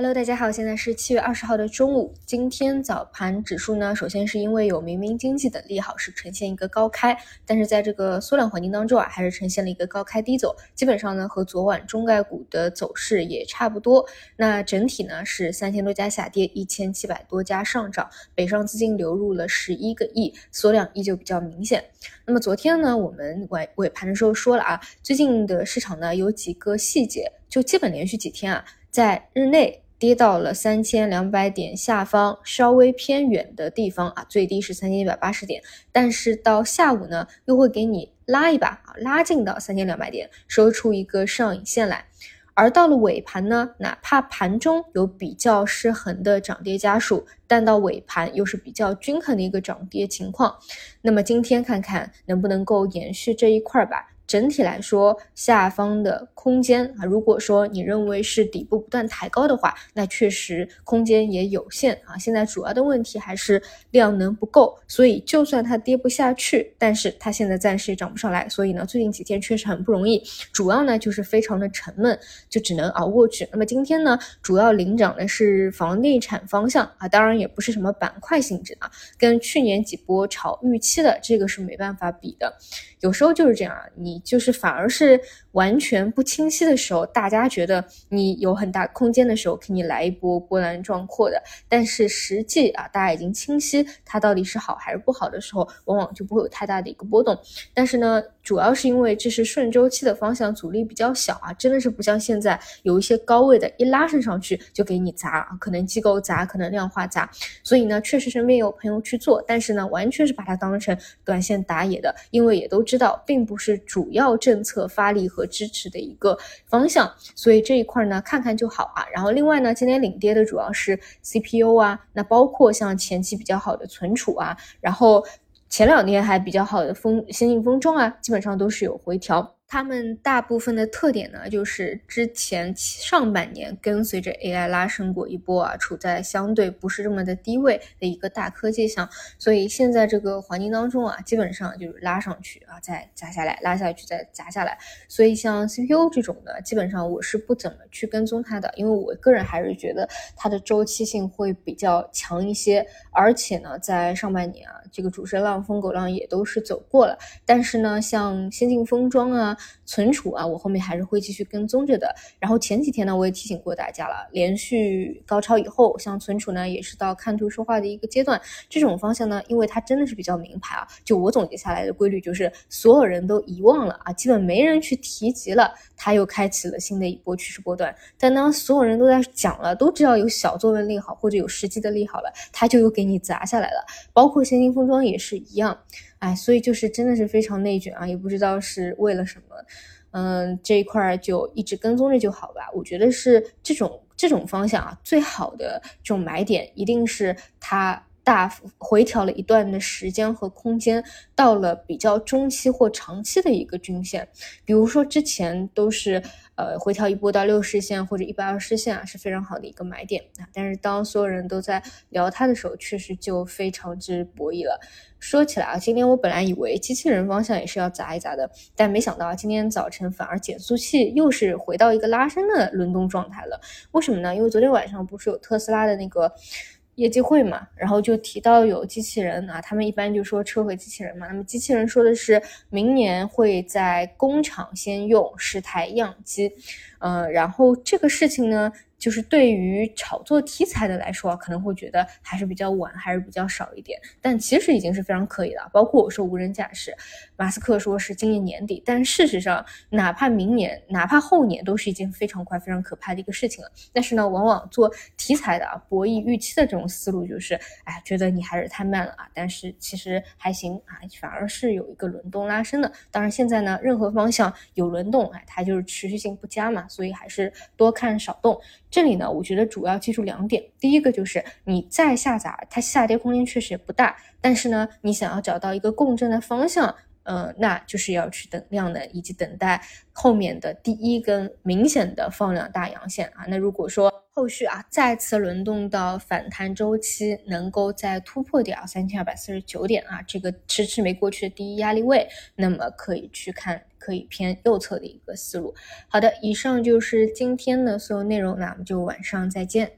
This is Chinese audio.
Hello，大家好，现在是七月二十号的中午。今天早盘指数呢，首先是因为有明明经济的利好，是呈现一个高开，但是在这个缩量环境当中啊，还是呈现了一个高开低走，基本上呢和昨晚中概股的走势也差不多。那整体呢是三千多家下跌，一千七百多家上涨，北上资金流入了十一个亿，缩量依旧比较明显。那么昨天呢，我们尾尾盘的时候说了啊，最近的市场呢有几个细节，就基本连续几天啊，在日内。跌到了三千两百点下方，稍微偏远的地方啊，最低是三千一百八十点，但是到下午呢，又会给你拉一把啊，拉近到三千两百点，收出一个上影线来。而到了尾盘呢，哪怕盘中有比较失衡的涨跌家数，但到尾盘又是比较均衡的一个涨跌情况。那么今天看看能不能够延续这一块吧。整体来说，下方的空间啊，如果说你认为是底部不断抬高的话，那确实空间也有限啊。现在主要的问题还是量能不够，所以就算它跌不下去，但是它现在暂时也涨不上来，所以呢，最近几天确实很不容易。主要呢就是非常的沉闷，就只能熬过去。那么今天呢，主要领涨的是房地产方向啊，当然也不是什么板块性质啊，跟去年几波炒预期的这个是没办法比的。有时候就是这样啊，你。就是反而是完全不清晰的时候，大家觉得你有很大空间的时候，给你来一波波澜壮阔的。但是实际啊，大家已经清晰它到底是好还是不好的时候，往往就不会有太大的一个波动。但是呢，主要是因为这是顺周期的方向，阻力比较小啊，真的是不像现在有一些高位的，一拉升上去就给你砸，可能机构砸，可能量化砸。所以呢，确实身边有朋友去做，但是呢，完全是把它当成短线打野的，因为也都知道，并不是主。主要政策发力和支持的一个方向，所以这一块呢看看就好啊。然后另外呢，今天领跌的主要是 CPU 啊，那包括像前期比较好的存储啊，然后前两天还比较好的风先进封装啊，基本上都是有回调。他们大部分的特点呢，就是之前上半年跟随着 AI 拉升过一波啊，处在相对不是这么的低位的一个大科技项，所以现在这个环境当中啊，基本上就是拉上去啊，再砸下来，拉下去再砸下来。所以像 CPU 这种的，基本上我是不怎么去跟踪它的，因为我个人还是觉得它的周期性会比较强一些，而且呢，在上半年啊，这个主升浪、疯狗浪也都是走过了，但是呢，像先进封装啊。存储啊，我后面还是会继续跟踪着的。然后前几天呢，我也提醒过大家了，连续高超以后，像存储呢，也是到看图说话的一个阶段。这种方向呢，因为它真的是比较名牌啊。就我总结下来的规律，就是所有人都遗忘了啊，基本没人去提及了，它又开启了新的一波趋势波段。但当所有人都在讲了，都知道有小作文利好或者有实际的利好了，它就又给你砸下来了。包括先进封装也是一样。哎，所以就是真的是非常内卷啊，也不知道是为了什么，嗯，这一块就一直跟踪着就好吧。我觉得是这种这种方向啊，最好的这种买点一定是它大幅回调了一段的时间和空间，到了比较中期或长期的一个均线，比如说之前都是。呃，回调一波到六十线或者一百二十线啊，是非常好的一个买点啊。但是当所有人都在聊它的时候，确实就非常之博弈了。说起来啊，今天我本来以为机器人方向也是要砸一砸的，但没想到今天早晨反而减速器又是回到一个拉升的轮动状态了。为什么呢？因为昨天晚上不是有特斯拉的那个。业绩会嘛，然后就提到有机器人啊，他们一般就说车和机器人嘛。那么机器人说的是明年会在工厂先用十台样机，嗯，然后这个事情呢。就是对于炒作题材的来说，可能会觉得还是比较晚，还是比较少一点。但其实已经是非常可以了。包括我说无人驾驶，马斯克说是今年年底，但事实上，哪怕明年，哪怕后年，都是一件非常快、非常可怕的一个事情了。但是呢，往往做题材的啊，博弈预期的这种思路，就是哎，觉得你还是太慢了啊。但是其实还行啊，反而是有一个轮动拉升的。当然，现在呢，任何方向有轮动，哎，它就是持续性不佳嘛，所以还是多看少动。这里呢，我觉得主要记住两点。第一个就是你再下砸，它下跌空间确实也不大，但是呢，你想要找到一个共振的方向，呃，那就是要去等量能以及等待后面的第一根明显的放量大阳线啊。那如果说后续啊再次轮动到反弹周期，能够再突破掉三千二百四十九点啊，这个迟迟没过去的第一压力位，那么可以去看可以偏右侧的一个思路。好的，以上就是今天的所有内容，那我们就晚上再见。